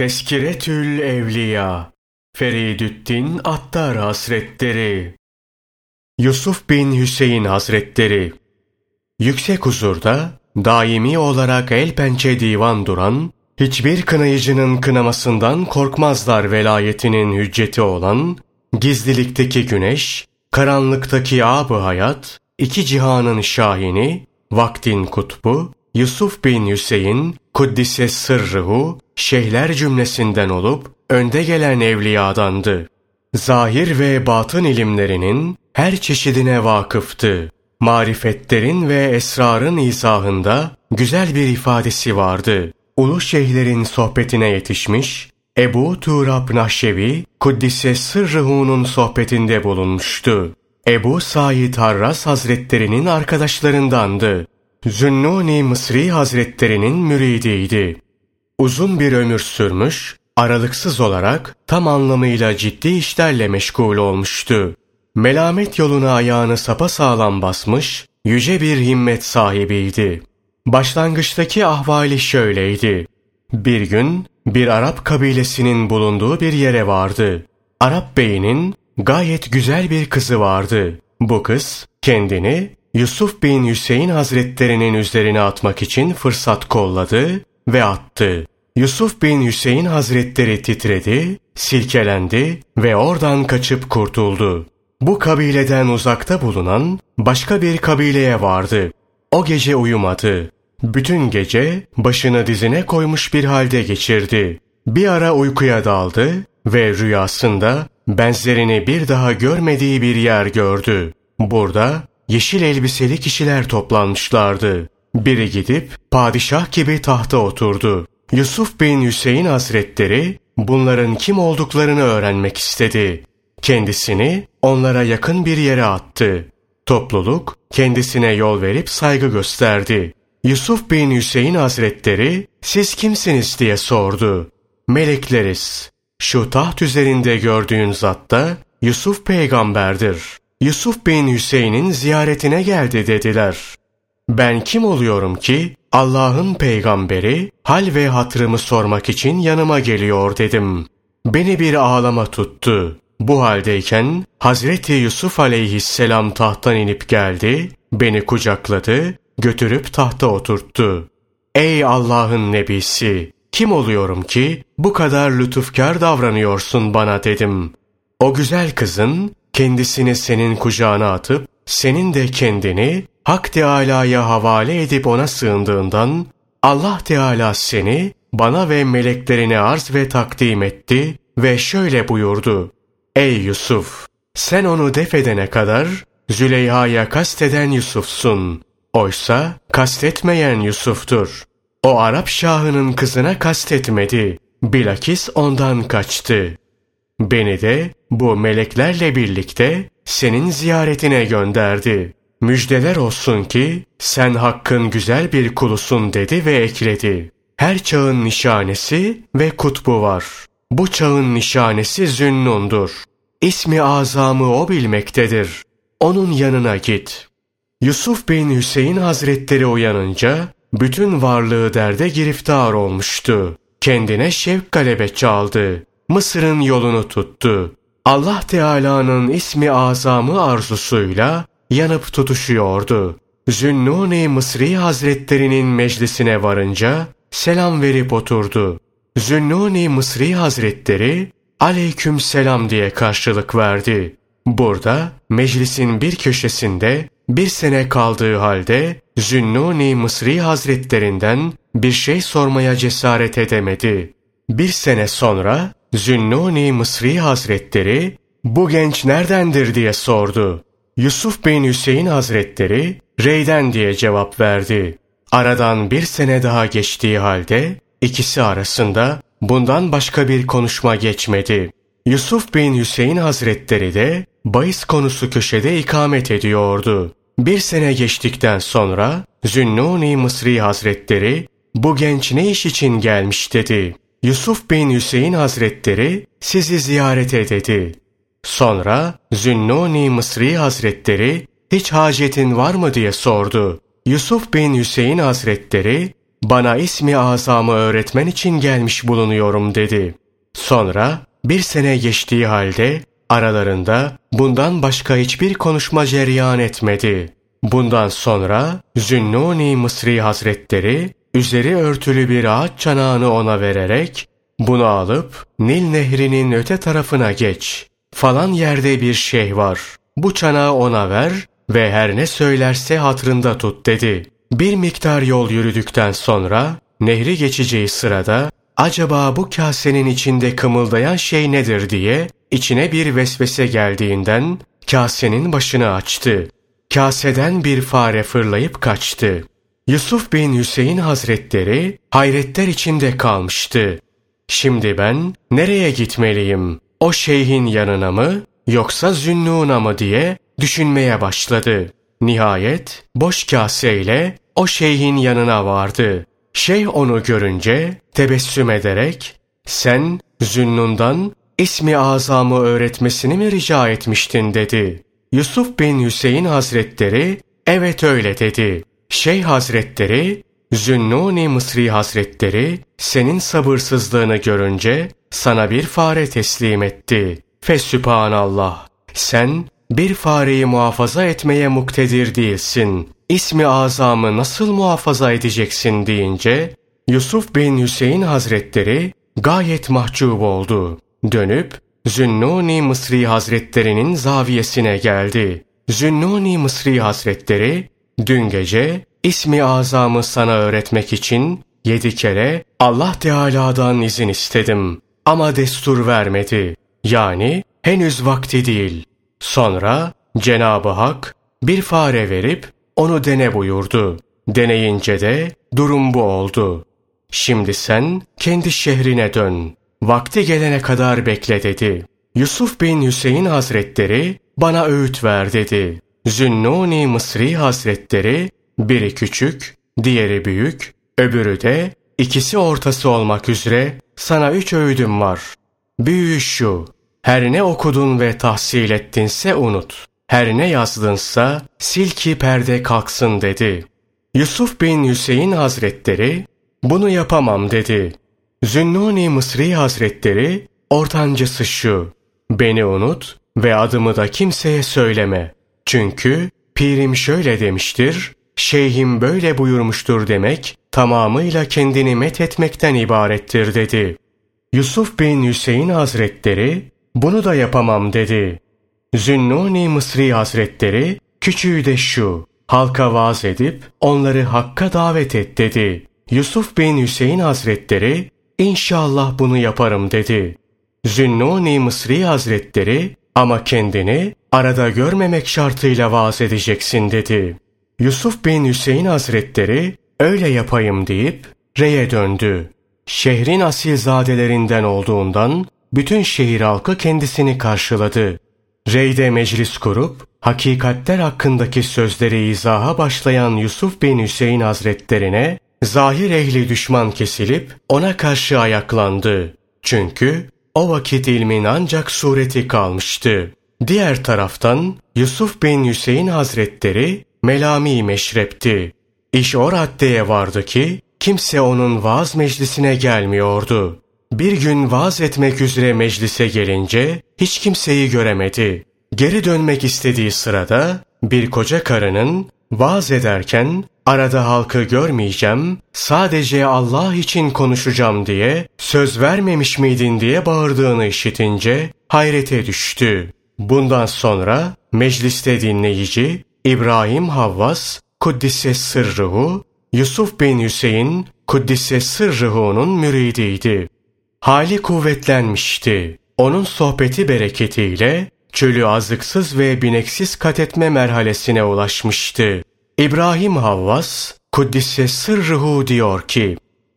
Teskiretül Evliya Feridüddin Attar Hazretleri Yusuf bin Hüseyin Hazretleri Yüksek huzurda daimi olarak el pençe divan duran, hiçbir kınayıcının kınamasından korkmazlar velayetinin hücceti olan, gizlilikteki güneş, karanlıktaki ab hayat, iki cihanın şahini, vaktin kutbu, Yusuf bin Hüseyin, Kuddise sırrıhu, şeyhler cümlesinden olup, önde gelen evliyadandı. Zahir ve batın ilimlerinin her çeşidine vakıftı. Marifetlerin ve esrarın izahında güzel bir ifadesi vardı. Ulu şeyhlerin sohbetine yetişmiş, Ebu Turab Nahşevi, Kuddise Sırrıhu'nun sohbetinde bulunmuştu. Ebu Said Harras Hazretlerinin arkadaşlarındandı. Zünnuni Mısri Hazretlerinin müridiydi. Uzun bir ömür sürmüş, aralıksız olarak tam anlamıyla ciddi işlerle meşgul olmuştu. Melamet yoluna ayağını sapa sağlam basmış, yüce bir himmet sahibiydi. Başlangıçtaki ahvali şöyleydi. Bir gün bir Arap kabilesinin bulunduğu bir yere vardı. Arap beyinin gayet güzel bir kızı vardı. Bu kız kendini Yusuf bin Hüseyin Hazretlerinin üzerine atmak için fırsat kolladı ve attı. Yusuf bin Hüseyin Hazretleri titredi, silkelendi ve oradan kaçıp kurtuldu. Bu kabileden uzakta bulunan başka bir kabileye vardı. O gece uyumadı. Bütün gece başını dizine koymuş bir halde geçirdi. Bir ara uykuya daldı ve rüyasında benzerini bir daha görmediği bir yer gördü. Burada yeşil elbiseli kişiler toplanmışlardı. Biri gidip padişah gibi tahta oturdu. Yusuf bin Hüseyin Hazretleri bunların kim olduklarını öğrenmek istedi. Kendisini onlara yakın bir yere attı. Topluluk kendisine yol verip saygı gösterdi. Yusuf bin Hüseyin Hazretleri siz kimsiniz diye sordu. Melekleriz. Şu taht üzerinde gördüğün zat da Yusuf peygamberdir. Yusuf bin Hüseyin'in ziyaretine geldi dediler. Ben kim oluyorum ki Allah'ın peygamberi hal ve hatırımı sormak için yanıma geliyor dedim. Beni bir ağlama tuttu. Bu haldeyken Hazreti Yusuf aleyhisselam tahttan inip geldi, beni kucakladı, götürüp tahta oturttu. Ey Allah'ın nebisi! Kim oluyorum ki bu kadar lütufkar davranıyorsun bana dedim. O güzel kızın kendisini senin kucağına atıp senin de kendini Hak Teâlâ'ya havale edip ona sığındığından Allah Teâlâ seni bana ve meleklerine arz ve takdim etti ve şöyle buyurdu. Ey Yusuf! Sen onu def edene kadar Züleyha'ya kasteden Yusuf'sun. Oysa kastetmeyen Yusuf'tur. O Arap şahının kızına kastetmedi. Bilakis ondan kaçtı. Beni de bu meleklerle birlikte senin ziyaretine gönderdi. Müjdeler olsun ki sen hakkın güzel bir kulusun dedi ve ekledi. Her çağın nişanesi ve kutbu var. Bu çağın nişanesi Zünnun'dur. İsmi azamı o bilmektedir. Onun yanına git. Yusuf bin Hüseyin Hazretleri uyanınca bütün varlığı derde giriftar olmuştu. Kendine şevk galebe çaldı. Mısır'ın yolunu tuttu. Allah Teala'nın ismi azamı arzusuyla yanıp tutuşuyordu. Zünnuni Mısri Hazretlerinin meclisine varınca selam verip oturdu. Zünnuni Mısri Hazretleri aleyküm selam diye karşılık verdi. Burada meclisin bir köşesinde bir sene kaldığı halde Zünnuni Mısri Hazretlerinden bir şey sormaya cesaret edemedi. Bir sene sonra Zünnuni Mısri Hazretleri bu genç neredendir diye sordu. Yusuf bin Hüseyin Hazretleri Rey'den diye cevap verdi. Aradan bir sene daha geçtiği halde ikisi arasında bundan başka bir konuşma geçmedi. Yusuf bin Hüseyin Hazretleri de bahis konusu köşede ikamet ediyordu. Bir sene geçtikten sonra Zünnuni Mısri Hazretleri bu genç ne iş için gelmiş dedi. Yusuf bin Hüseyin Hazretleri sizi ziyarete dedi. Sonra Zünnuni Mısri Hazretleri hiç hacetin var mı diye sordu. Yusuf bin Hüseyin Hazretleri bana ismi azamı öğretmen için gelmiş bulunuyorum dedi. Sonra bir sene geçtiği halde aralarında bundan başka hiçbir konuşma cereyan etmedi. Bundan sonra Zünnuni Mısri Hazretleri üzeri örtülü bir ağaç çanağını ona vererek bunu alıp Nil nehrinin öte tarafına geç. Falan yerde bir şey var. Bu çanağı ona ver ve her ne söylerse hatrında tut dedi. Bir miktar yol yürüdükten sonra nehri geçeceği sırada acaba bu kasenin içinde kımıldayan şey nedir diye içine bir vesvese geldiğinden kasenin başını açtı. Kaseden bir fare fırlayıp kaçtı. Yusuf bin Hüseyin Hazretleri hayretler içinde kalmıştı. Şimdi ben nereye gitmeliyim? O şeyhin yanına mı yoksa Zünnun'a mı diye düşünmeye başladı. Nihayet boş kaseyle o şeyhin yanına vardı. Şeyh onu görünce tebessüm ederek sen Zünnun'dan ismi azamı öğretmesini mi rica etmiştin dedi. Yusuf bin Hüseyin Hazretleri evet öyle dedi. Şeyh Hazretleri Zünnuni Mısri Hazretleri senin sabırsızlığını görünce sana bir fare teslim etti. Fesübhanallah. Sen bir fareyi muhafaza etmeye muktedir değilsin. İsmi azamı nasıl muhafaza edeceksin deyince Yusuf bin Hüseyin Hazretleri gayet mahcup oldu. Dönüp Zünnuni Mısri Hazretlerinin zaviyesine geldi. Zünnuni Mısri Hazretleri dün gece ismi azamı sana öğretmek için yedi kere Allah Teala'dan izin istedim ama destur vermedi. Yani henüz vakti değil. Sonra Cenab-ı Hak bir fare verip onu dene buyurdu. Deneyince de durum bu oldu. Şimdi sen kendi şehrine dön. Vakti gelene kadar bekle dedi. Yusuf bin Hüseyin Hazretleri bana öğüt ver dedi. Zünnuni Mısri Hazretleri biri küçük, diğeri büyük, öbürü de ikisi ortası olmak üzere sana üç öğüdüm var. Büyüğü şu, her ne okudun ve tahsil ettinse unut. Her ne yazdınsa sil ki perde kalksın dedi. Yusuf bin Hüseyin Hazretleri bunu yapamam dedi. Zünnuni Mısri Hazretleri ortancısı şu. Beni unut ve adımı da kimseye söyleme. Çünkü pirim şöyle demiştir, şeyhim böyle buyurmuştur demek tamamıyla kendini met etmekten ibarettir dedi. Yusuf bin Hüseyin Hazretleri bunu da yapamam dedi. Zünnuni Mısri Hazretleri küçüğü de şu halka vaaz edip onları hakka davet et dedi. Yusuf bin Hüseyin Hazretleri inşallah bunu yaparım dedi. Zünnuni Mısri Hazretleri ama kendini arada görmemek şartıyla vaaz edeceksin dedi. Yusuf bin Hüseyin Hazretleri öyle yapayım deyip reye döndü. Şehrin asilzadelerinden olduğundan bütün şehir halkı kendisini karşıladı. Reyde meclis kurup hakikatler hakkındaki sözleri izaha başlayan Yusuf bin Hüseyin Hazretlerine zahir ehli düşman kesilip ona karşı ayaklandı. Çünkü o vakit ilmin ancak sureti kalmıştı. Diğer taraftan Yusuf bin Hüseyin Hazretleri melami meşrepti. İş o raddeye vardı ki kimse onun vaaz meclisine gelmiyordu. Bir gün vaaz etmek üzere meclise gelince hiç kimseyi göremedi. Geri dönmek istediği sırada bir koca karının vaaz ederken arada halkı görmeyeceğim, sadece Allah için konuşacağım diye söz vermemiş miydin diye bağırdığını işitince hayrete düştü. Bundan sonra mecliste dinleyici İbrahim Havvas Kuddise Sırrıhu, Yusuf bin Hüseyin Kuddise Sırrıhu'nun müridiydi. Hali kuvvetlenmişti. Onun sohbeti bereketiyle çölü azıksız ve bineksiz kat etme merhalesine ulaşmıştı. İbrahim Havvas, Kuddise Sırrıhu diyor ki,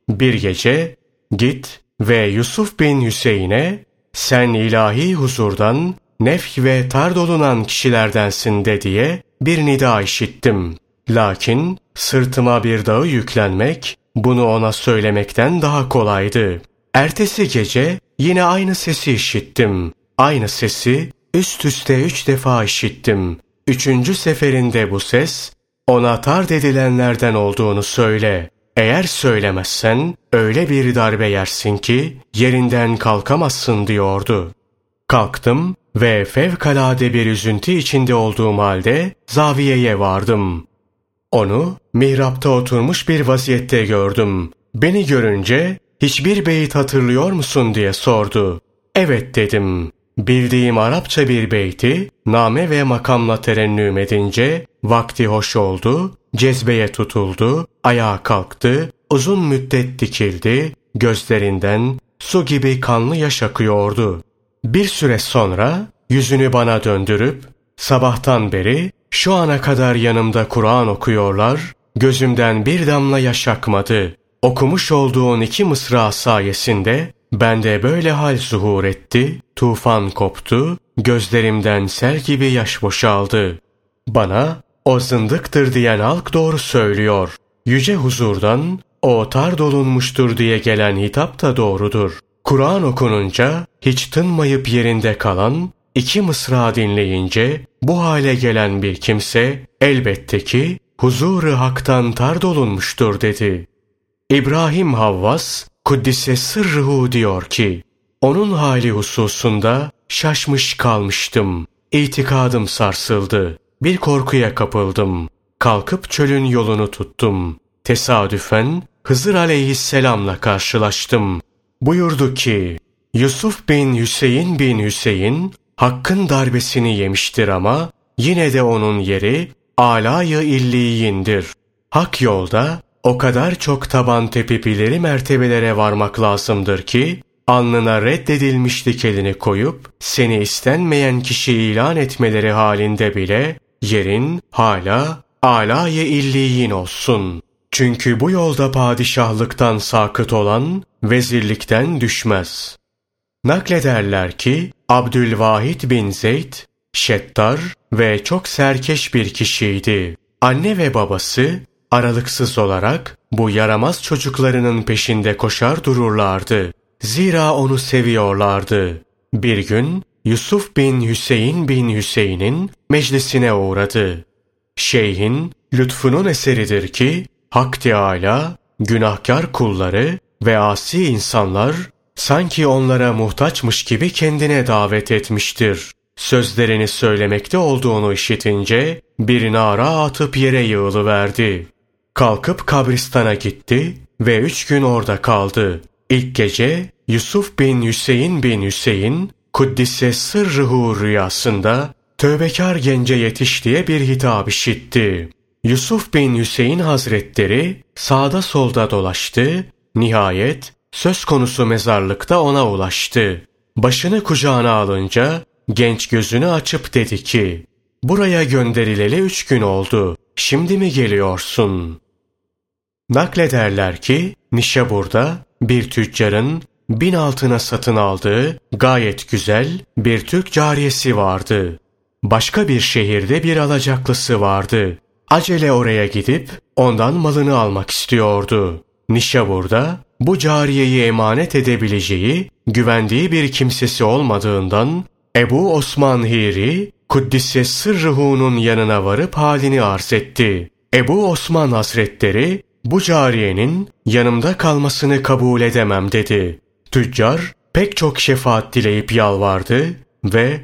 bir gece git ve Yusuf bin Hüseyin'e sen ilahi huzurdan nefh ve tar dolunan kişilerdensin de diye bir nida işittim. Lakin sırtıma bir dağı yüklenmek bunu ona söylemekten daha kolaydı. Ertesi gece yine aynı sesi işittim. Aynı sesi üst üste üç defa işittim. Üçüncü seferinde bu ses ona tard edilenlerden olduğunu söyle. eğer söylemezsen öyle bir darbe yersin ki yerinden kalkamazsın diyordu. Kalktım ve fevkalade bir üzüntü içinde olduğum halde zaviyeye vardım. Onu mihrapta oturmuş bir vaziyette gördüm. Beni görünce hiçbir beyit hatırlıyor musun diye sordu. Evet dedim. Bildiğim Arapça bir beyti, name ve makamla terennüm edince, vakti hoş oldu, cezbeye tutuldu, ayağa kalktı, uzun müddet dikildi, gözlerinden su gibi kanlı yaş akıyordu. Bir süre sonra yüzünü bana döndürüp, sabahtan beri şu ana kadar yanımda Kur'an okuyorlar, gözümden bir damla yaş akmadı. Okumuş olduğun iki mısra sayesinde bende böyle hal zuhur etti, tufan koptu, gözlerimden sel gibi yaş boşaldı. Bana o zındıktır diyen halk doğru söylüyor. Yüce huzurdan o tar dolunmuştur diye gelen hitap da doğrudur. Kur'an okununca hiç tınmayıp yerinde kalan, iki mısra dinleyince bu hale gelen bir kimse elbette ki huzuru haktan tar dolunmuştur dedi. İbrahim Havvas Kuddise sırruhu diyor ki, onun hali hususunda şaşmış kalmıştım. İtikadım sarsıldı. Bir korkuya kapıldım. Kalkıp çölün yolunu tuttum. Tesadüfen Hızır aleyhisselamla karşılaştım. Buyurdu ki, Yusuf bin Hüseyin bin Hüseyin, Hakk'ın darbesini yemiştir ama, yine de onun yeri, alayı illiyindir. Hak yolda, o kadar çok taban tepip ileri mertebelere varmak lazımdır ki, alnına reddedilmişlik elini koyup, seni istenmeyen kişi ilan etmeleri halinde bile, yerin hala alayı illiyin olsun. Çünkü bu yolda padişahlıktan sakıt olan, vezirlikten düşmez. Naklederler ki, Abdülvahid bin Zeyd, şettar ve çok serkeş bir kişiydi. Anne ve babası, aralıksız olarak bu yaramaz çocuklarının peşinde koşar dururlardı. Zira onu seviyorlardı. Bir gün Yusuf bin Hüseyin bin Hüseyin'in meclisine uğradı. Şeyhin lütfunun eseridir ki Hak Teâlâ günahkar kulları ve asi insanlar sanki onlara muhtaçmış gibi kendine davet etmiştir. Sözlerini söylemekte olduğunu işitince bir nara atıp yere yığılıverdi. Kalkıp kabristana gitti ve üç gün orada kaldı. İlk gece Yusuf bin Hüseyin bin Hüseyin Kuddise sırrıhu rüyasında tövbekar gence yetiş diye bir hitap işitti. Yusuf bin Hüseyin hazretleri sağda solda dolaştı. Nihayet söz konusu mezarlıkta ona ulaştı. Başını kucağına alınca genç gözünü açıp dedi ki, Buraya gönderileli üç gün oldu. Şimdi mi geliyorsun? Naklederler ki Nişabur'da bir tüccarın bin altına satın aldığı gayet güzel bir Türk cariyesi vardı. Başka bir şehirde bir alacaklısı vardı. Acele oraya gidip ondan malını almak istiyordu. Nişabur'da bu cariyeyi emanet edebileceği, güvendiği bir kimsesi olmadığından Ebu Osman Hiri, Kuddise Sırrıhu'nun yanına varıp halini arz etti. Ebu Osman Hazretleri bu cariyenin yanımda kalmasını kabul edemem dedi. Tüccar pek çok şefaat dileyip yalvardı ve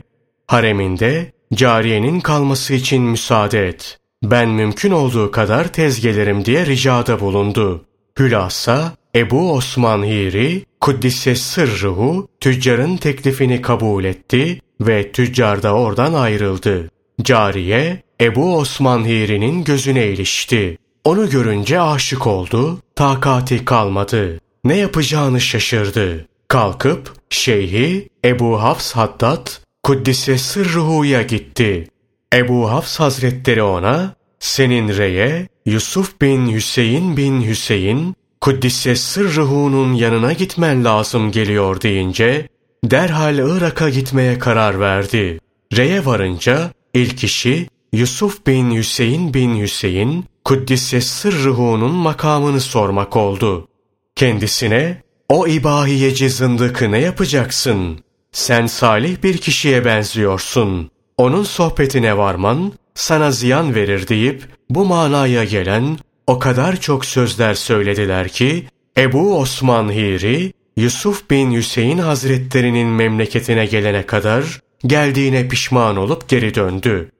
hareminde cariyenin kalması için müsaade et. Ben mümkün olduğu kadar tez gelirim diye ricada bulundu. Hülasa Ebu Osman Hiri Kuddise sırruhu tüccarın teklifini kabul etti ve tüccar da oradan ayrıldı. Cariye Ebu Osman Hiri'nin gözüne ilişti. Onu görünce aşık oldu, takati kalmadı. Ne yapacağını şaşırdı. Kalkıp şeyhi Ebu Hafs Haddad Kuddise Sırruhu'ya gitti. Ebu Hafs Hazretleri ona senin reye Yusuf bin Hüseyin bin Hüseyin Kuddise Sırruhu'nun yanına gitmen lazım geliyor deyince derhal Irak'a gitmeye karar verdi. Reye varınca ilk işi Yusuf bin Hüseyin bin Hüseyin Kuddise Sırruhu'nun makamını sormak oldu. Kendisine o ibahiyeci zındıkı ne yapacaksın? Sen salih bir kişiye benziyorsun. Onun sohbetine varman sana ziyan verir deyip bu manaya gelen o kadar çok sözler söylediler ki Ebu Osman Hiri Yusuf bin Hüseyin Hazretlerinin memleketine gelene kadar geldiğine pişman olup geri döndü.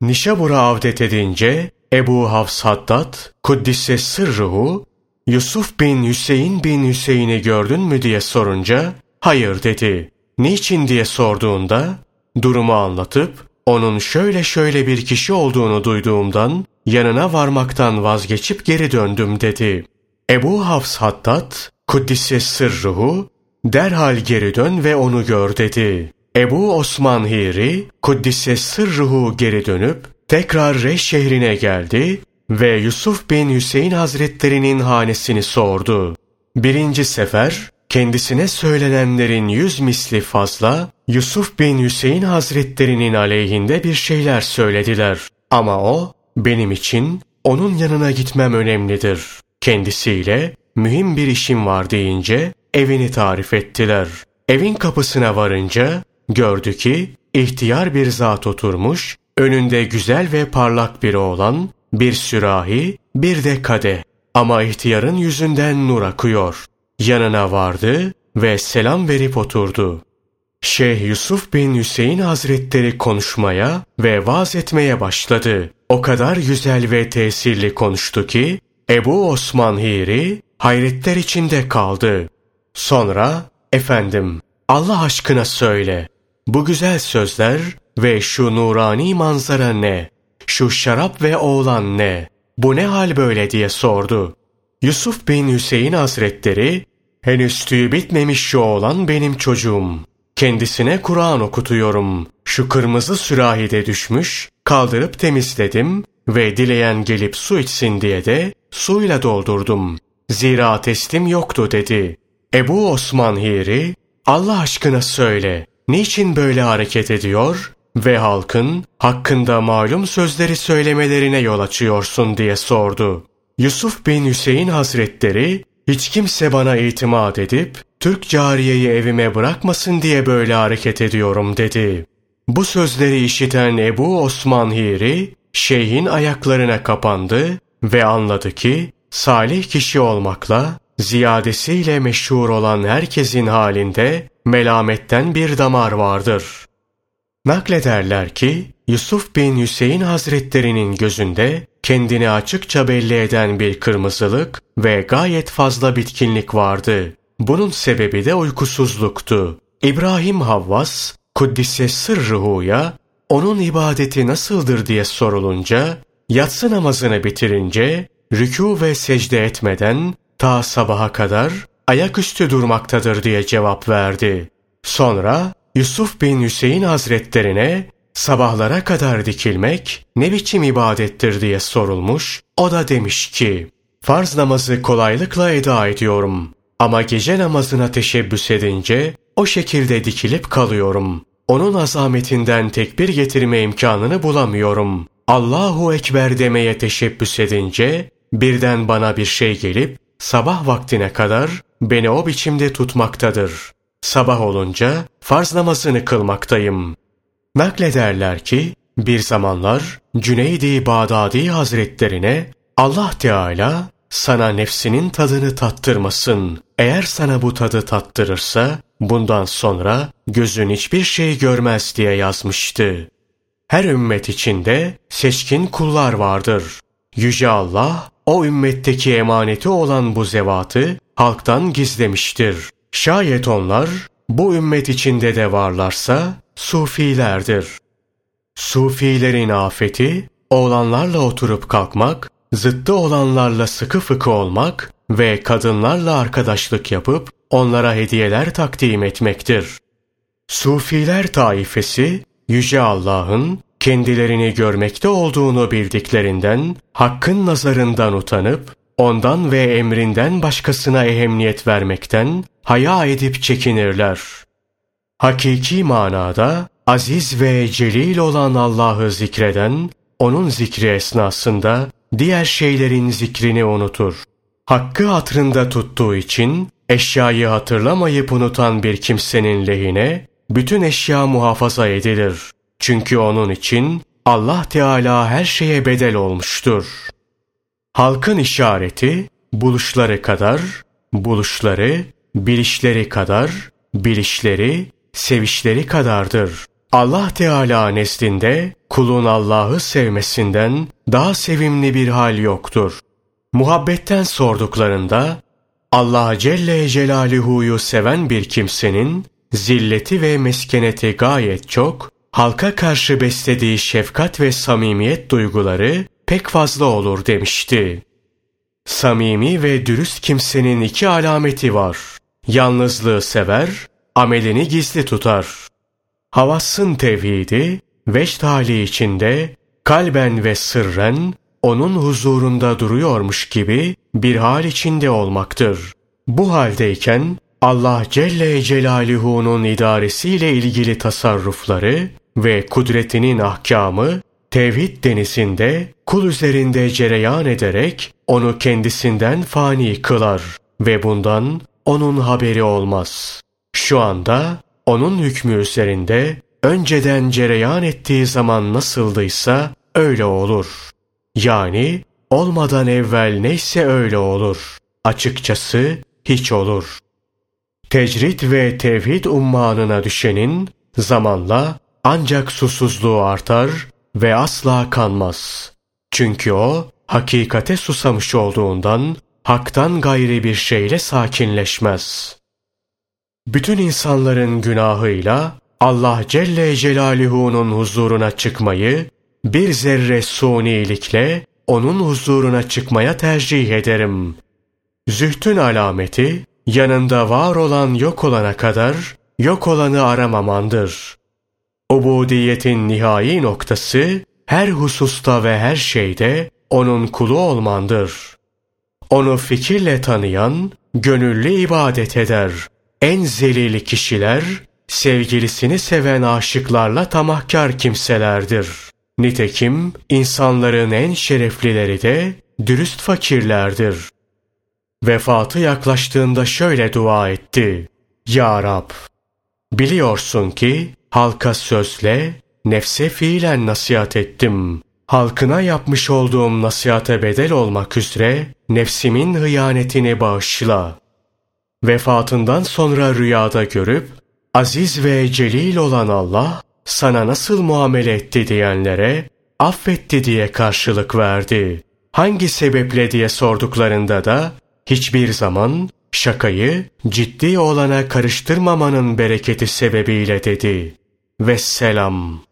Nişabur'a avdet edince Ebu Hafs Haddad, Kuddise Sırruhu, Yusuf bin Hüseyin bin Hüseyin'i gördün mü diye sorunca, hayır dedi. Niçin diye sorduğunda, durumu anlatıp, onun şöyle şöyle bir kişi olduğunu duyduğumdan, yanına varmaktan vazgeçip geri döndüm dedi. Ebu Hafs Haddad, Kuddise Sırruhu, derhal geri dön ve onu gör dedi. Ebu Osman Hiri, Kuddise Sırruhu geri dönüp, tekrar Reş şehrine geldi ve Yusuf bin Hüseyin Hazretlerinin hanesini sordu. Birinci sefer kendisine söylenenlerin yüz misli fazla Yusuf bin Hüseyin Hazretlerinin aleyhinde bir şeyler söylediler. Ama o benim için onun yanına gitmem önemlidir. Kendisiyle mühim bir işim var deyince evini tarif ettiler. Evin kapısına varınca gördü ki ihtiyar bir zat oturmuş, önünde güzel ve parlak bir oğlan, bir sürahi, bir de kade. Ama ihtiyarın yüzünden nur akıyor. Yanına vardı ve selam verip oturdu. Şeyh Yusuf bin Hüseyin Hazretleri konuşmaya ve vaaz etmeye başladı. O kadar güzel ve tesirli konuştu ki Ebu Osman Hiri hayretler içinde kaldı. Sonra efendim Allah aşkına söyle bu güzel sözler ve şu nurani manzara ne? Şu şarap ve oğlan ne? Bu ne hal böyle diye sordu. Yusuf bin Hüseyin Hazretleri, henüz tüyü bitmemiş şu oğlan benim çocuğum. Kendisine Kur'an okutuyorum. Şu kırmızı sürahide düşmüş, kaldırıp temizledim ve dileyen gelip su içsin diye de suyla doldurdum. Zira teslim yoktu dedi. Ebu Osman Hiri, Allah aşkına söyle, niçin böyle hareket ediyor ve halkın hakkında malum sözleri söylemelerine yol açıyorsun diye sordu. Yusuf bin Hüseyin Hazretleri, hiç kimse bana itimat edip, Türk cariyeyi evime bırakmasın diye böyle hareket ediyorum dedi. Bu sözleri işiten Ebu Osman Hiri, şeyhin ayaklarına kapandı ve anladı ki, salih kişi olmakla, ziyadesiyle meşhur olan herkesin halinde melametten bir damar vardır. Naklederler ki Yusuf bin Hüseyin Hazretlerinin gözünde kendini açıkça belli eden bir kırmızılık ve gayet fazla bitkinlik vardı. Bunun sebebi de uykusuzluktu. İbrahim Havvas, Kuddise Sırrıhu'ya onun ibadeti nasıldır diye sorulunca, yatsı namazını bitirince rükû ve secde etmeden ta sabaha kadar ayaküstü durmaktadır diye cevap verdi. Sonra Yusuf bin Hüseyin Hazretlerine sabahlara kadar dikilmek ne biçim ibadettir diye sorulmuş. O da demiş ki, farz namazı kolaylıkla eda ediyorum. Ama gece namazına teşebbüs edince o şekilde dikilip kalıyorum. Onun azametinden tekbir getirme imkanını bulamıyorum. Allahu Ekber demeye teşebbüs edince birden bana bir şey gelip sabah vaktine kadar beni o biçimde tutmaktadır. Sabah olunca farz namazını kılmaktayım. Naklederler ki bir zamanlar Cüneydi Bağdadi Hazretlerine Allah Teala sana nefsinin tadını tattırmasın. Eğer sana bu tadı tattırırsa bundan sonra gözün hiçbir şey görmez diye yazmıştı. Her ümmet içinde seçkin kullar vardır. Yüce Allah o ümmetteki emaneti olan bu zevatı halktan gizlemiştir. Şayet onlar bu ümmet içinde de varlarsa sufilerdir. Sufilerin afeti oğlanlarla oturup kalkmak, zıttı olanlarla sıkı fıkı olmak ve kadınlarla arkadaşlık yapıp onlara hediyeler takdim etmektir. Sufiler taifesi Yüce Allah'ın kendilerini görmekte olduğunu bildiklerinden, hakkın nazarından utanıp, ondan ve emrinden başkasına ehemmiyet vermekten haya edip çekinirler. Hakiki manada aziz ve celil olan Allah'ı zikreden, onun zikri esnasında diğer şeylerin zikrini unutur. Hakkı hatırında tuttuğu için eşyayı hatırlamayıp unutan bir kimsenin lehine bütün eşya muhafaza edilir. Çünkü onun için Allah Teala her şeye bedel olmuştur. Halkın işareti buluşları kadar, buluşları, bilişleri kadar, bilişleri, sevişleri kadardır. Allah Teala nezdinde kulun Allah'ı sevmesinden daha sevimli bir hal yoktur. Muhabbetten sorduklarında Allah Celle Celaluhu'yu seven bir kimsenin zilleti ve meskeneti gayet çok, halka karşı beslediği şefkat ve samimiyet duyguları pek fazla olur demişti. Samimi ve dürüst kimsenin iki alameti var. Yalnızlığı sever, amelini gizli tutar. Havassın tevhidi, veçt hali içinde, kalben ve sırren, onun huzurunda duruyormuş gibi bir hal içinde olmaktır. Bu haldeyken Allah Celle Celaluhu'nun idaresiyle ilgili tasarrufları ve kudretinin ahkamı tevhid denizinde kul üzerinde cereyan ederek onu kendisinden fani kılar ve bundan onun haberi olmaz. Şu anda onun hükmü üzerinde önceden cereyan ettiği zaman nasıldıysa öyle olur. Yani olmadan evvel neyse öyle olur. Açıkçası hiç olur. Tecrit ve tevhid ummanına düşenin zamanla ancak susuzluğu artar ve asla kanmaz. Çünkü o hakikate susamış olduğundan haktan gayri bir şeyle sakinleşmez. Bütün insanların günahıyla Allah Celle Celaluhu'nun huzuruna çıkmayı bir zerre sunilikle onun huzuruna çıkmaya tercih ederim. Zühtün alameti yanında var olan yok olana kadar yok olanı aramamandır. Ubudiyetin nihai noktası her hususta ve her şeyde onun kulu olmandır. Onu fikirle tanıyan, gönüllü ibadet eder. En zelil kişiler, sevgilisini seven aşıklarla tamahkar kimselerdir. Nitekim insanların en şereflileri de dürüst fakirlerdir. Vefatı yaklaştığında şöyle dua etti. Ya Rab, biliyorsun ki halka sözle, nefse fiilen nasihat ettim. Halkına yapmış olduğum nasihate bedel olmak üzere nefsimin hıyanetini bağışla. Vefatından sonra rüyada görüp, aziz ve celil olan Allah, sana nasıl muamele etti diyenlere, affetti diye karşılık verdi. Hangi sebeple diye sorduklarında da, hiçbir zaman şakayı ciddi olana karıştırmamanın bereketi sebebiyle dedi. Vesselam.